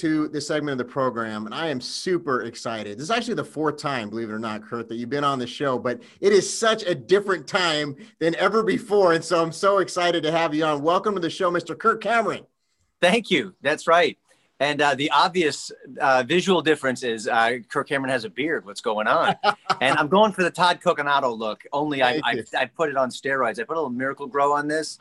to this segment of the program. And I am super excited. This is actually the fourth time, believe it or not, Kirk, that you've been on the show, but it is such a different time than ever before. And so I'm so excited to have you on. Welcome to the show, Mr. Kirk Cameron. Thank you. That's right. And uh, the obvious uh, visual difference is uh, Kirk Cameron has a beard. What's going on? and I'm going for the Todd Coconato look. Only I, I, I, put it on steroids. I put a little Miracle-Gro on this,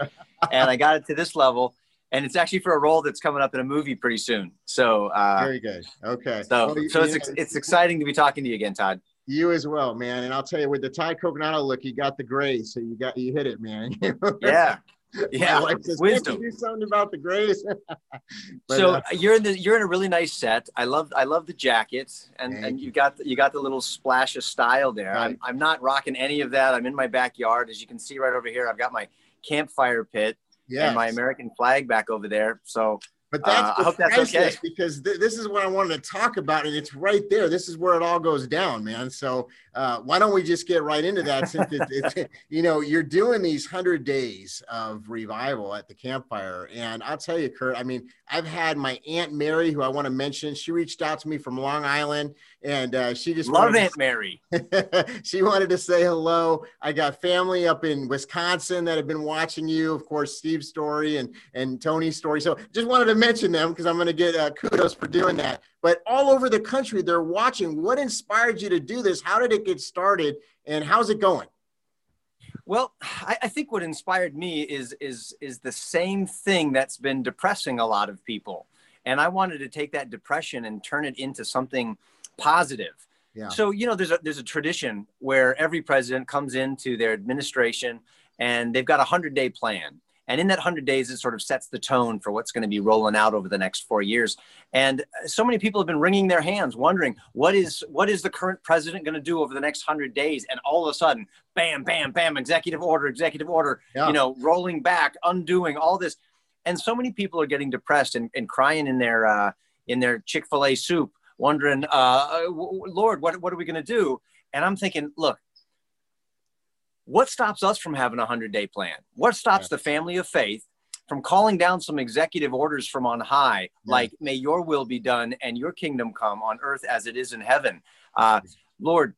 and I got it to this level. And it's actually for a role that's coming up in a movie pretty soon. So uh, very good. Okay. So well, you, so it's it's exciting to be talking to you again, Todd. You as well, man. And I'll tell you, with the Todd Coconato look, you got the gray, so you got you hit it, man. yeah. yeah, says, wisdom. Do something about the grace. so uh, you're in the you're in a really nice set. I love I love the jacket and and you. you got you got the little splash of style there. Right. I'm I'm not rocking any of that. I'm in my backyard, as you can see right over here. I've got my campfire pit yes. and my American flag back over there. So but that's, uh, I hope that's okay. because th- this is what I wanted to talk about, and it's right there. This is where it all goes down, man. So uh, why don't we just get right into that? Since it's, it's, you know you're doing these hundred days of revival at the campfire, and I'll tell you, Kirk. I mean, I've had my aunt Mary, who I want to mention. She reached out to me from Long Island, and uh, she just love Aunt Mary. she wanted to say hello. I got family up in Wisconsin that have been watching you. Of course, Steve's story and and Tony's story. So just wanted to mention them because I'm going to get uh, kudos for doing that. But all over the country, they're watching. What inspired you to do this? How did it get started, and how's it going? Well, I, I, think what inspired me is is is the same thing that's been depressing a lot of people, and I wanted to take that depression and turn it into something positive. Yeah. So you know, there's a there's a tradition where every president comes into their administration and they've got a hundred day plan, and in that 100 days, it sort of sets the tone for what's going to be rolling out over the next four years. And so many people have been wringing their hands, wondering what is what is the current president going to do over the next 100 days? And all of a sudden, bam, bam, bam, executive order, executive order, yeah. you know, rolling back, undoing all this. And so many people are getting depressed and, and crying in their uh, in their Chick-fil-A soup, wondering, uh, Lord, what, what are we going to do? And I'm thinking, look, what stops us from having a 100 day plan? What stops yeah. the family of faith from calling down some executive orders from on high, yeah. like, may your will be done and your kingdom come on earth as it is in heaven? Uh, Lord,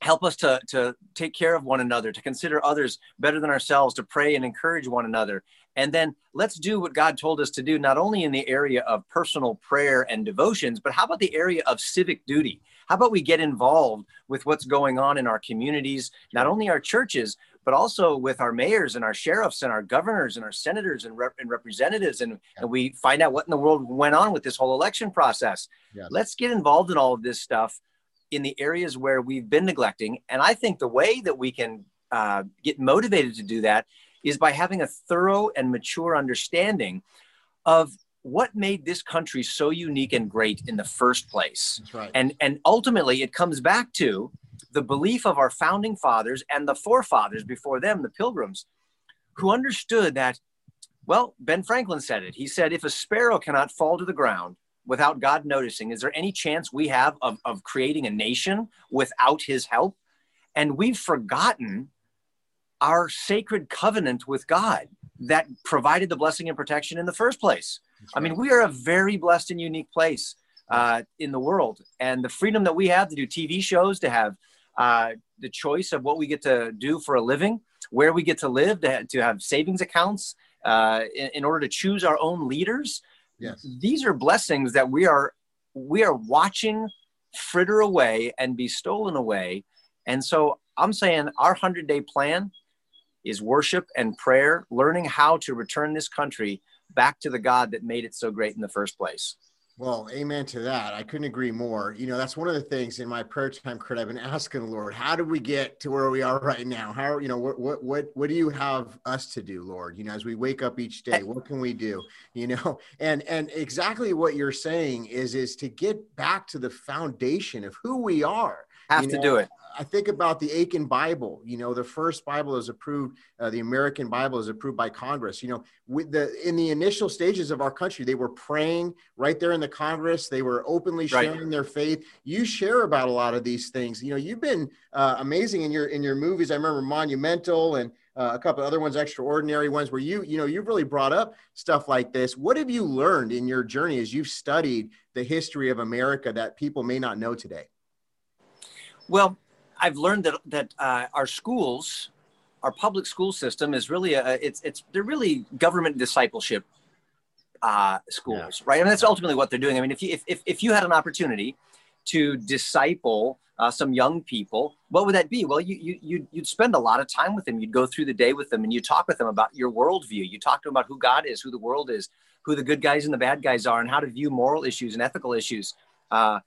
help us to, to take care of one another, to consider others better than ourselves, to pray and encourage one another. And then let's do what God told us to do, not only in the area of personal prayer and devotions, but how about the area of civic duty? How about we get involved with what's going on in our communities, not only our churches, but also with our mayors and our sheriffs and our governors and our senators and, rep- and representatives, and, yeah. and we find out what in the world went on with this whole election process. Yes. Let's get involved in all of this stuff in the areas where we've been neglecting. And I think the way that we can uh, get motivated to do that is by having a thorough and mature understanding of what made this country so unique and great in the first place. Right. And and ultimately it comes back to the belief of our founding fathers and the forefathers before them, the pilgrims, who understood that well, Ben Franklin said it. He said, if a sparrow cannot fall to the ground without God noticing, is there any chance we have of, of creating a nation without his help? And we've forgotten our sacred covenant with God that provided the blessing and protection in the first place. I mean, we are a very blessed and unique place uh, in the world. And the freedom that we have to do TV shows, to have uh, the choice of what we get to do for a living, where we get to live, to, have, to have savings accounts, uh, in, in, order to choose our own leaders. Yes. These are blessings that we are we are watching fritter away and be stolen away. And so I'm saying our 100 day plan is worship and prayer, learning how to return this country back to the God that made it so great in the first place. Well, amen to that. I couldn't agree more. You know, that's one of the things in my prayer time, Kirk, I've been asking the Lord, how did we get to where we are right now? How, you know, what, what, what, what do you have us to do, Lord? You know, as we wake up each day, what can we do? You know, and, and exactly what you're saying is, is to get back to the foundation of who we are. Have you to do it. I think about the Aitken Bible. You know, the first Bible is approved. Uh, the American Bible is approved by Congress. You know, with the in the initial stages of our country, they were praying right there in the Congress. They were openly sharing right. their faith. You share about a lot of these things. You know, you've been uh, amazing in your in your movies. I remember Monumental and uh, a couple other ones, extraordinary ones, where you, you know, you've really brought up stuff like this. What have you learned in your journey as you've studied the history of America that people may not know today? Well, I've learned that that uh, our schools, our public school system, is really a it's it's they're really government discipleship uh, schools, yeah. right? And that's ultimately what they're doing. I mean, if you if, if, if you had an opportunity to disciple uh, some young people, what would that be? Well, you, you, you'd, you'd spend a lot of time with them. You'd go through the day with them and you talk with them about your worldview. You talk to them about who God is, who the world is, who the good guys and the bad guys are, and how to view moral issues and ethical issues. Uh,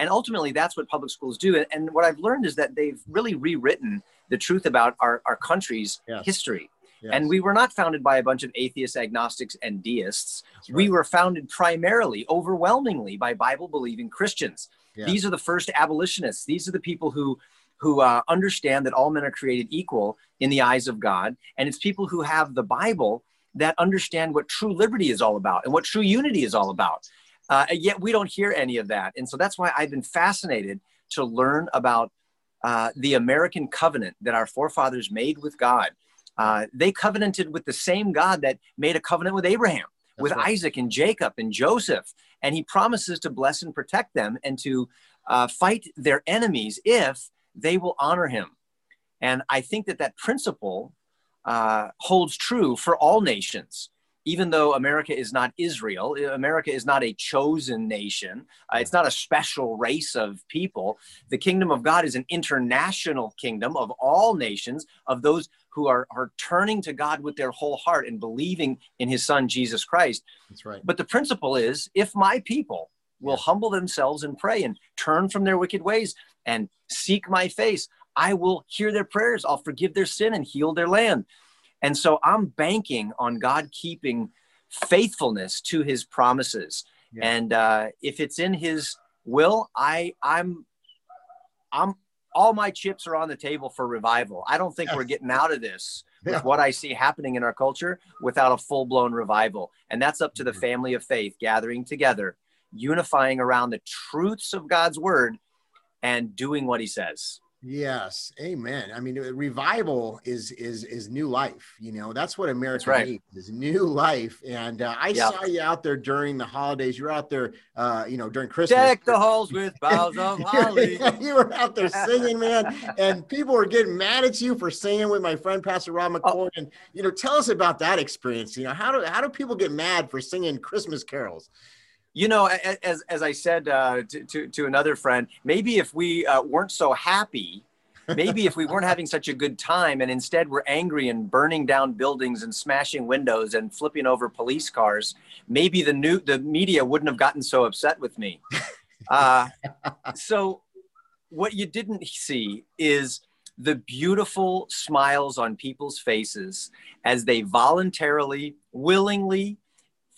and ultimately, that's what public schools do. And, what I've learned is that they've really rewritten the truth about our, our country's yes. history. Yes. And we were not founded by a bunch of atheists, agnostics, and deists. Right. We were founded primarily, overwhelmingly, by Bible believing Christians. Yeah. These are the first abolitionists. These are the people who who uh, understand that all men are created equal in the eyes of God. And it's people who have the Bible that understand what true liberty is all about and what true unity is all about. Uh, yet we don't hear any of that. And so that's why I've been fascinated to learn about uh, the American covenant that our forefathers made with God. Uh, they covenanted with the same God that made a covenant with Abraham, that's with right. Isaac and Jacob and Joseph. And he promises to bless and protect them and to uh, fight their enemies if they will honor him. And I think that that principle uh, holds true for all nations. Even though America is not Israel, America is not a chosen nation. Uh, it's not a special race of people. The kingdom of God is an international kingdom of all nations, of those who are, are turning to God with their whole heart and believing in his son, Jesus Christ. That's right. But the principle is if my people will yeah. humble themselves and pray and turn from their wicked ways and seek my face, I will hear their prayers. I'll forgive their sin and heal their land. And so I'm banking on God keeping faithfulness to his promises. Yeah. And uh, if it's in his will, I I'm I'm all my chips are on the table for revival. I don't think we're getting out of this with yeah. what I see happening in our culture without a full blown revival. And that's up to the mm-hmm. family of faith gathering together, unifying around the truths of God's word and doing what he says. Yes, amen. I mean, revival is is is new life. You know, that's what America right. needs is new life. And uh, I yep. saw you out there during the holidays. You were out there, uh, you know, during Christmas. Deck the halls with boughs of holly. you were out there singing, man, and people were getting mad at you for singing with my friend Pastor Rob McCoy. Oh. And you know, tell us about that experience. You know, how do how do people get mad for singing Christmas carols? You know as, as i said uh, to, to, to, another friend maybe if we uh, weren't so happy maybe if we weren't having such a good time and instead we're angry and burning down buildings and smashing windows and flipping over police cars maybe the new the media wouldn't have gotten so upset with me. Uh, so what you didn't see is the beautiful smiles on people's faces as they voluntarily willingly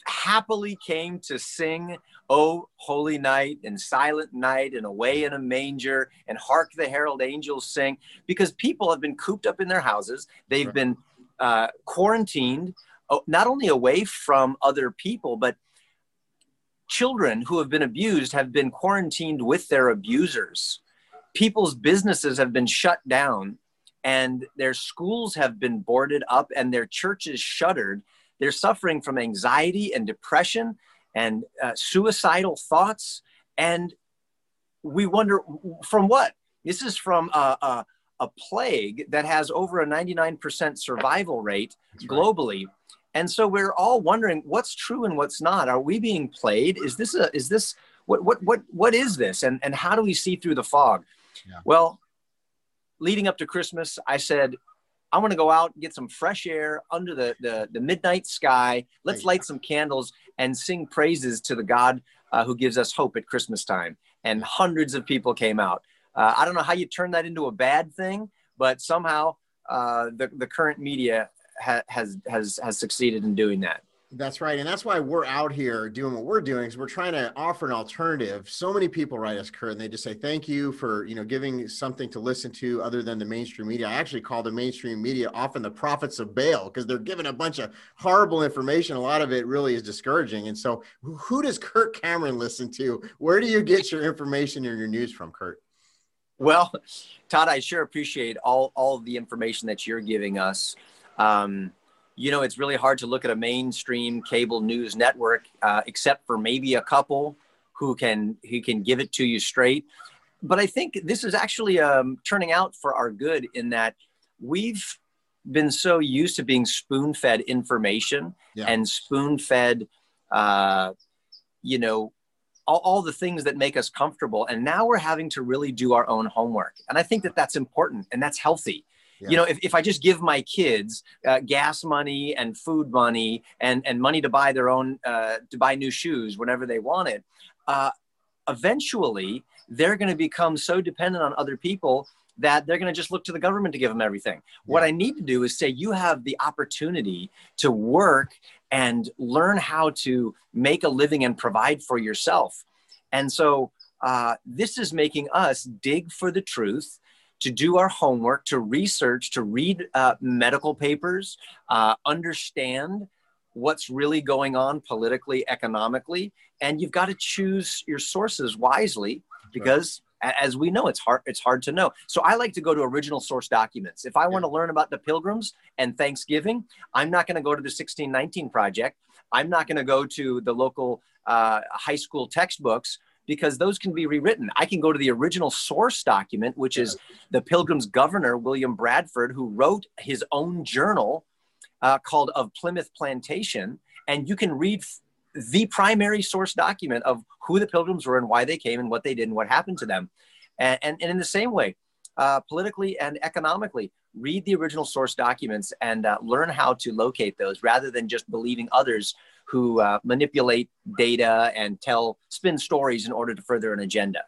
happily came to sing Oh, holy night and silent night and away in a manger and hark the herald angels sing because people have been cooped up in their houses. They've right. been uh, quarantined, oh, not only away from other people, but children who have been abused have been quarantined with their abusers. People's businesses have been shut down and their schools have been boarded up and their churches shuttered they're suffering from anxiety and depression and uh, suicidal thoughts. And we wonder from what? This is from a, a, a plague that has over a 99% survival rate That's globally. Right. And so we're all wondering what's true and what's not. Are we being played? Is this a, is this, what, what, what, what is this? And, and how do we see through the fog? Yeah. Well, leading up to Christmas, I said, I want to go out and get some fresh air under the, the, the midnight sky. Let's light some candles and sing praises to the God uh, who gives us hope at Christmas time. And hundreds of people came out. Uh, I don't know how you turn that into a bad thing, but somehow uh, the, the current media ha- has, has, has succeeded in doing that. That's right. And that's why we're out here doing what we're doing is we're trying to offer an alternative. So many people write us, Kirk, and they just say, thank you for, you know, giving something to listen to other than the mainstream media. I actually call the mainstream media often the prophets of Baal because they're giving a bunch of horrible information. A lot of it really is discouraging. And so who does Kirk Cameron listen to? Where do you get your information or your news from, Kirk? Well, Todd, I sure appreciate all, all the information that you're giving us Um, you know, it's really hard to look at a mainstream cable news network, uh, except for maybe a couple who can who can give it to you straight. But I think this is actually um, turning out for our good in that we've been so used to being spoon fed information yeah. and spoon fed, uh, you know, all, all, the things that make us comfortable. And now we're having to really do our own homework. And I think that that's important and that's healthy. Yeah. You know, if, if I just give my kids uh, gas money and food money and, and money to buy their own, uh, to buy new shoes whenever they want it, uh, eventually they're going to become so dependent on other people that they're going to just look to the government to give them everything. Yeah. What I need to do is say, you have the opportunity to work and learn how to make a living and provide for yourself. And so uh, this is making us dig for the truth, to do our homework, to research, to read uh, medical papers, uh, understand what's really going on politically, economically, and you've got to choose your sources wisely because as we know it's hard it's hard to know. So i like to go to original source documents. If i want to learn about the pilgrims and thanksgiving i'm not going to go to the 1619 project. I'm not going to go to the local uh, high school textbooks because those can be rewritten i can go to the original source document which is the pilgrims governor william bradford who wrote his own journal uh, called of plymouth plantation and you can read the primary source document of who the pilgrims were and why they came and what they did and what happened to them. And, and, and in the same way, uh, politically and economically, read the original source documents and uh, learn how to locate those rather than just believing others who uh, manipulate data and tell spin stories in order to further an agenda.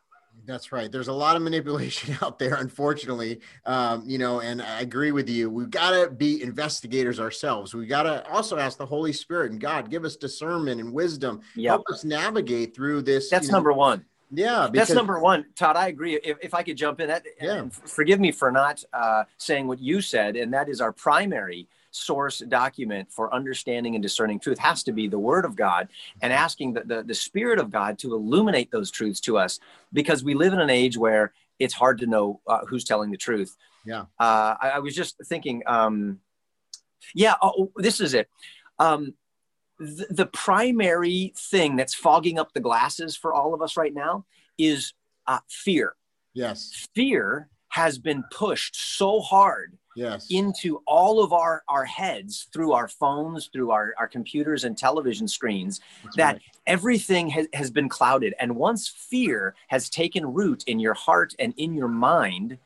That's right. There's a lot of manipulation out there, unfortunately. Um, you know, and I agree with you. We've got to be investigators ourselves. We've got to also ask the Holy Spirit and God, give us discernment and wisdom. Yep. Help us navigate through this. That's you know, number one. Yeah, because, that's number one. Todd, I agree. If, if I could jump in, that, yeah. forgive me for not uh, saying what you said, and that is our primary source document for understanding and discerning truth has to be the word of God and asking the, the, the spirit of God to illuminate those truths to us because we live in an age where it's hard to know uh, who's telling the truth. Yeah. Uh, I, I, was just thinking, um, yeah, oh, this is it. Um, th- the primary thing that's fogging up the glasses for all of us right now is uh, fear. Yes. Fear has been pushed so hard yes. into all of our, our heads through our phones, through our, our computers and television screens, That's that right. everything has, has been clouded. And once fear has taken root in your heart and in your mind,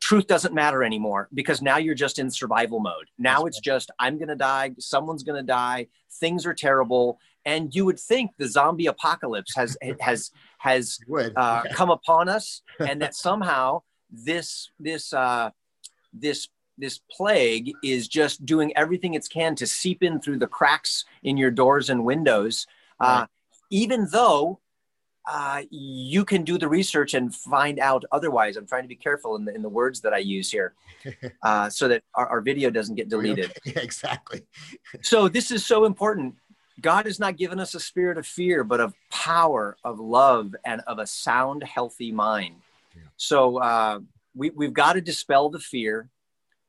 truth doesn't matter anymore because now you're just in survival mode. Now That's it's right. just, I'm going to die, someone's going to die, things are terrible. And you would think the zombie apocalypse has has has uh, come upon us, and that somehow this this uh, this this plague is just doing everything it can to seep in through the cracks in your doors and windows, uh, right. uh, even though uh, you can do the research and find out otherwise. I'm trying to be careful in the, in the words that I use here uh, so that our, our, video doesn't get deleted. Yeah, exactly. so this is so important. God has not given us a spirit of fear, but of power, of love, and of a sound, healthy mind. Yeah. So uh, we, we've got to dispel the fear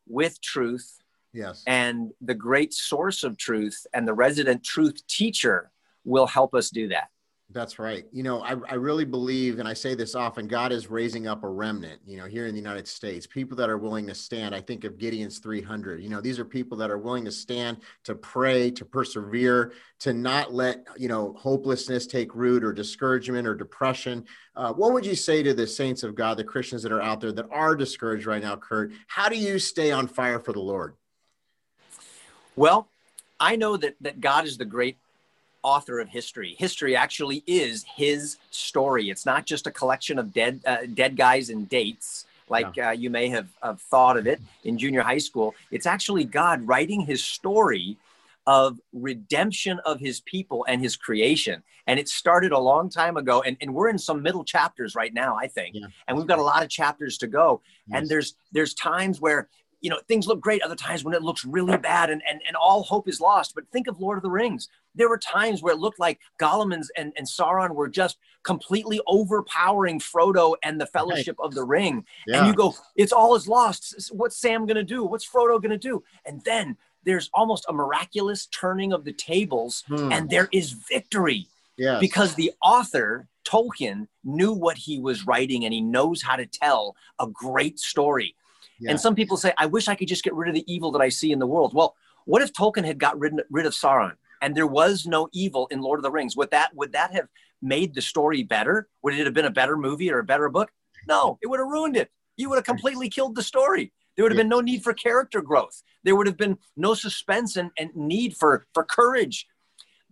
with truth. Yes. And the great source of truth and the resident truth teacher will help us do that. That's right. You know, I, I really believe, and I say this often, God is raising up a remnant, you know, here in the United States, people that are willing to stand. I think of Gideon's 300. You know, these are people that are willing to stand, to pray, to persevere, to not let, you know, hopelessness take root or discouragement or depression. Uh, what would you say to the saints of God, the Christians that are out there that are discouraged right now, Kirk? How do you stay on fire for the Lord? Well, I know that, that God is the great author of history. History actually is his story. It's not just a collection of dead uh, dead guys and dates like uh, you may have, have thought of it in junior high school. It's actually God writing his story of redemption of his people and his creation. And it started a long time ago. And, and we're in some middle chapters right now, I think. Yeah. And we've got a lot of chapters to go. Yes. And there's there's times where you know things look great other times when it looks really bad and, and, and all hope is lost but think of lord of the rings there were times where it looked like gollum and, and, and sauron were just completely overpowering frodo and the fellowship right. of the ring yeah. and you go it's all is lost what's sam gonna do what's frodo gonna do and then there's almost a miraculous turning of the tables hmm. and there is victory yes. because the author tolkien knew what he was writing and he knows how to tell a great story yeah. And some people say, I wish I could just get rid of the evil that I see in the world. Well, what if Tolkien had got rid, rid of Sauron and there was no evil in Lord of the Rings? Would that would that have made the story better? Would it have been a better movie or a better book? No, it would have ruined it. You would have completely killed the story. There would have been no need for character growth. There would have been no suspense and, and need for, for courage.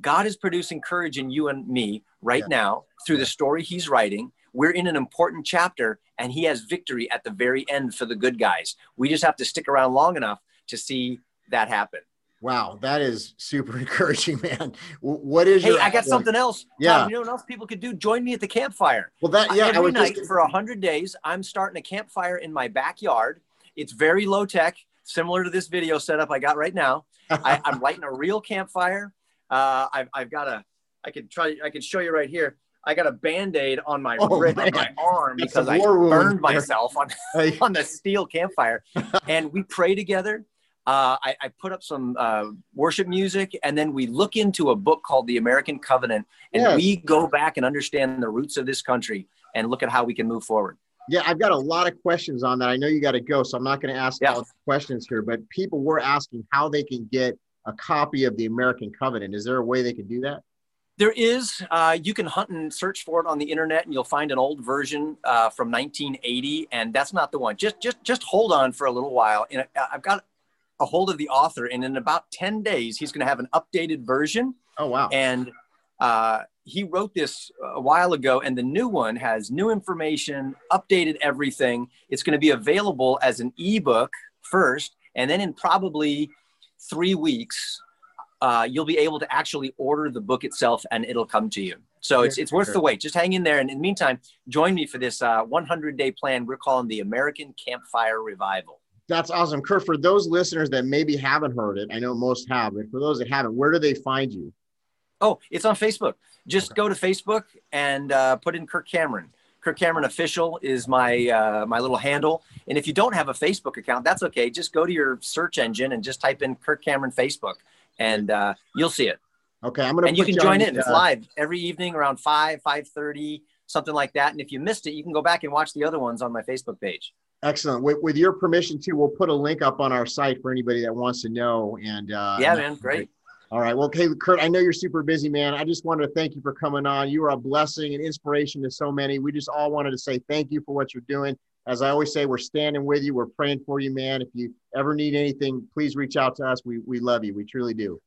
God is producing courage in you and me right yeah. now through the story he's writing we're in an important chapter and he has victory at the very end for the good guys. We just have to stick around long enough to see that happen. Wow, that is super encouraging, man. What is hey? Your, Hey, I got something else. Yeah, Tom, you know what else people could do? Join me at the campfire. Well, that yeah, every night just... for a hundred days, I'm starting a campfire in my backyard. It's very low tech, similar to this video setup I got right now. I, am lighting a real campfire. Uh, I've, I've got a. I could try. I could show you right here. I got a band-aid on my oh, wrist, on my arm That's because I burned myself on, on the steel campfire. and we pray together. Uh, I, I, put up some uh, worship music, and then we look into a book called The American Covenant, and yes. we go back and understand the roots of this country and look at how we can move forward. Yeah, I've got a lot of questions on that. I know you got to go, so I'm not going to ask yeah. all the questions here, but people were asking how they can get a copy of the American Covenant. Is there a way they can do that? There is. Uh, you can hunt and search for it on the internet, and you'll find an old version uh, from 1980, and that's not the one. Just, just, just hold on for a little while. And uh, I've got a hold of the author, and in about 10 days, he's going to have an updated version. Oh wow! And uh, he wrote this a while ago, and the new one has new information, updated everything. It's going to be available as an ebook first, and then in probably three weeks uh, you'll be able to actually order the book itself and it'll come to you. So it's, it's worth the wait. Just hang in there. And in the meantime, join me for this uh, 100 day plan we're calling the American Campfire Revival. That's awesome. Kirk, for those listeners that maybe haven't heard it, I know most have, but for those that haven't, where do they find you? Oh, it's on Facebook. Just okay. go to Facebook and uh, put in Kirk Cameron. Kirk Cameron official is my uh, my little handle. And if you don't have a Facebook account, that's okay. Just go to your search engine and just type in Kirk Cameron Facebook and uh, you'll see it. Okay, I'm gonna. And you can join in. It's uh, live every evening around five, five thirty, something like that. And if you missed it, you can go back and watch the other ones on my Facebook page. Excellent. With, with your permission, too, we'll put a link up on our site for anybody that wants to know. And uh, yeah, man, great. All right. Well, okay, Kirk, I know you're super busy, man. I just wanted to thank you for coming on. You are a blessing and inspiration to so many. We just all wanted to say thank you for what you're doing. As I always say, we're standing with you. We're praying for you, man. If you ever need anything, please reach out to us. We, we love you. We truly do.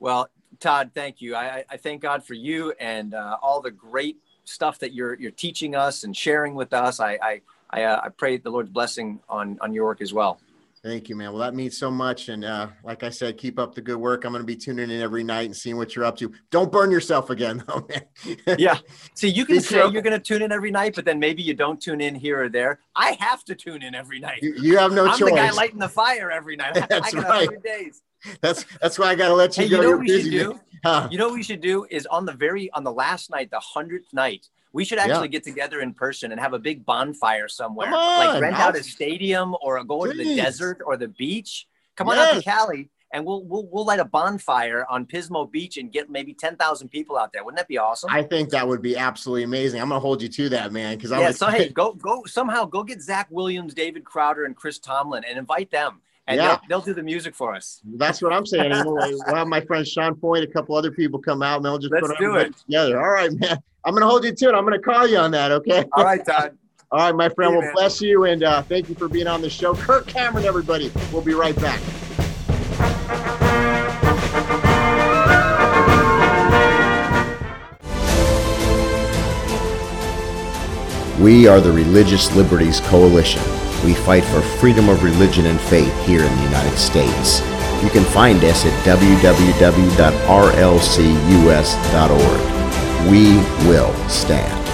Well, Todd, thank you. I, I thank God for you and uh, all the great stuff that you're you're teaching us and sharing with us. I I I, uh, I pray the Lord's blessing on on your work as well. Thank you, man. Well, that means so much. And uh, like I said, keep up the good work. I'm going to be tuning in every night and seeing what you're up to. Don't burn yourself again, though, man. yeah. See, you can say you're going to tune in every night, but then maybe you don't tune in here or there. I have to tune in every night. You, you have no I'm choice. I'm the guy lighting the fire every night. That's I right. days. That's that's why I got to let you hey, go. You know what we should do? Huh. You know what we should do is on the very on the last night, the hundredth night, we should actually yeah. get together in person and have a big bonfire somewhere. Like rent out a stadium or go Jeez. to the desert or the beach. Come on yes. out to Cali and we'll, we'll we'll light a bonfire on Pismo Beach and get maybe ten thousand people out there. Wouldn't that be awesome? I think that would be absolutely amazing. I'm gonna hold you to that, man. Because yeah, so hey, go go somehow go get Zach Williams, David Crowder, and Chris Tomlin and invite them and yeah. they'll, they'll, do the music for us. That's what I'm saying. we'll have my friend Sean Point, a couple other people come out, and they'll just Let's put do it together. All right, man. I'm going to hold you to it. I'm going to call you on that. Okay. All right, Todd. All right, my friend. Well, bless you, and uh, thank you for being on the show. Kirk Cameron, everybody. We'll be right back. We are the Religious Liberties Coalition. We fight for freedom of religion and faith here in the United States. You can find us at www.rlcus.org. We will stand.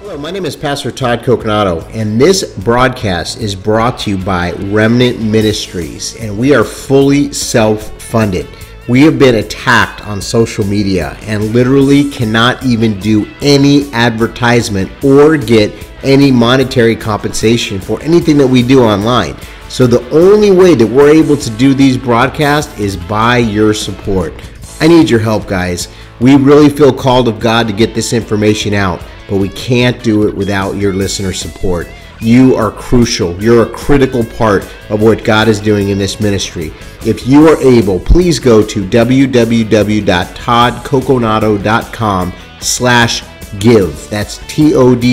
Hello, my name is Pastor Todd Coconato, and this broadcast is brought to you by Remnant Ministries, and we are fully self funded. We have been attacked on social media and literally cannot even do any advertisement or get any monetary compensation for anything that we do online. So the only way that we're able to do these broadcasts is by your support. I need your help, guys. We really feel called of God to get this information out, but we can't do it without your listener support. You are crucial. You're a critical part of what God is doing in this ministry. If you are able, please go to www.toddcoconato.com slash give. That's T-O-D-D-C-O-C-O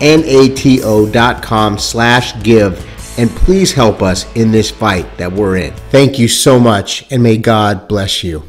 N-A-T-O dot com slash give. And please help us in this fight that we're in. Thank you so much, and may God bless you.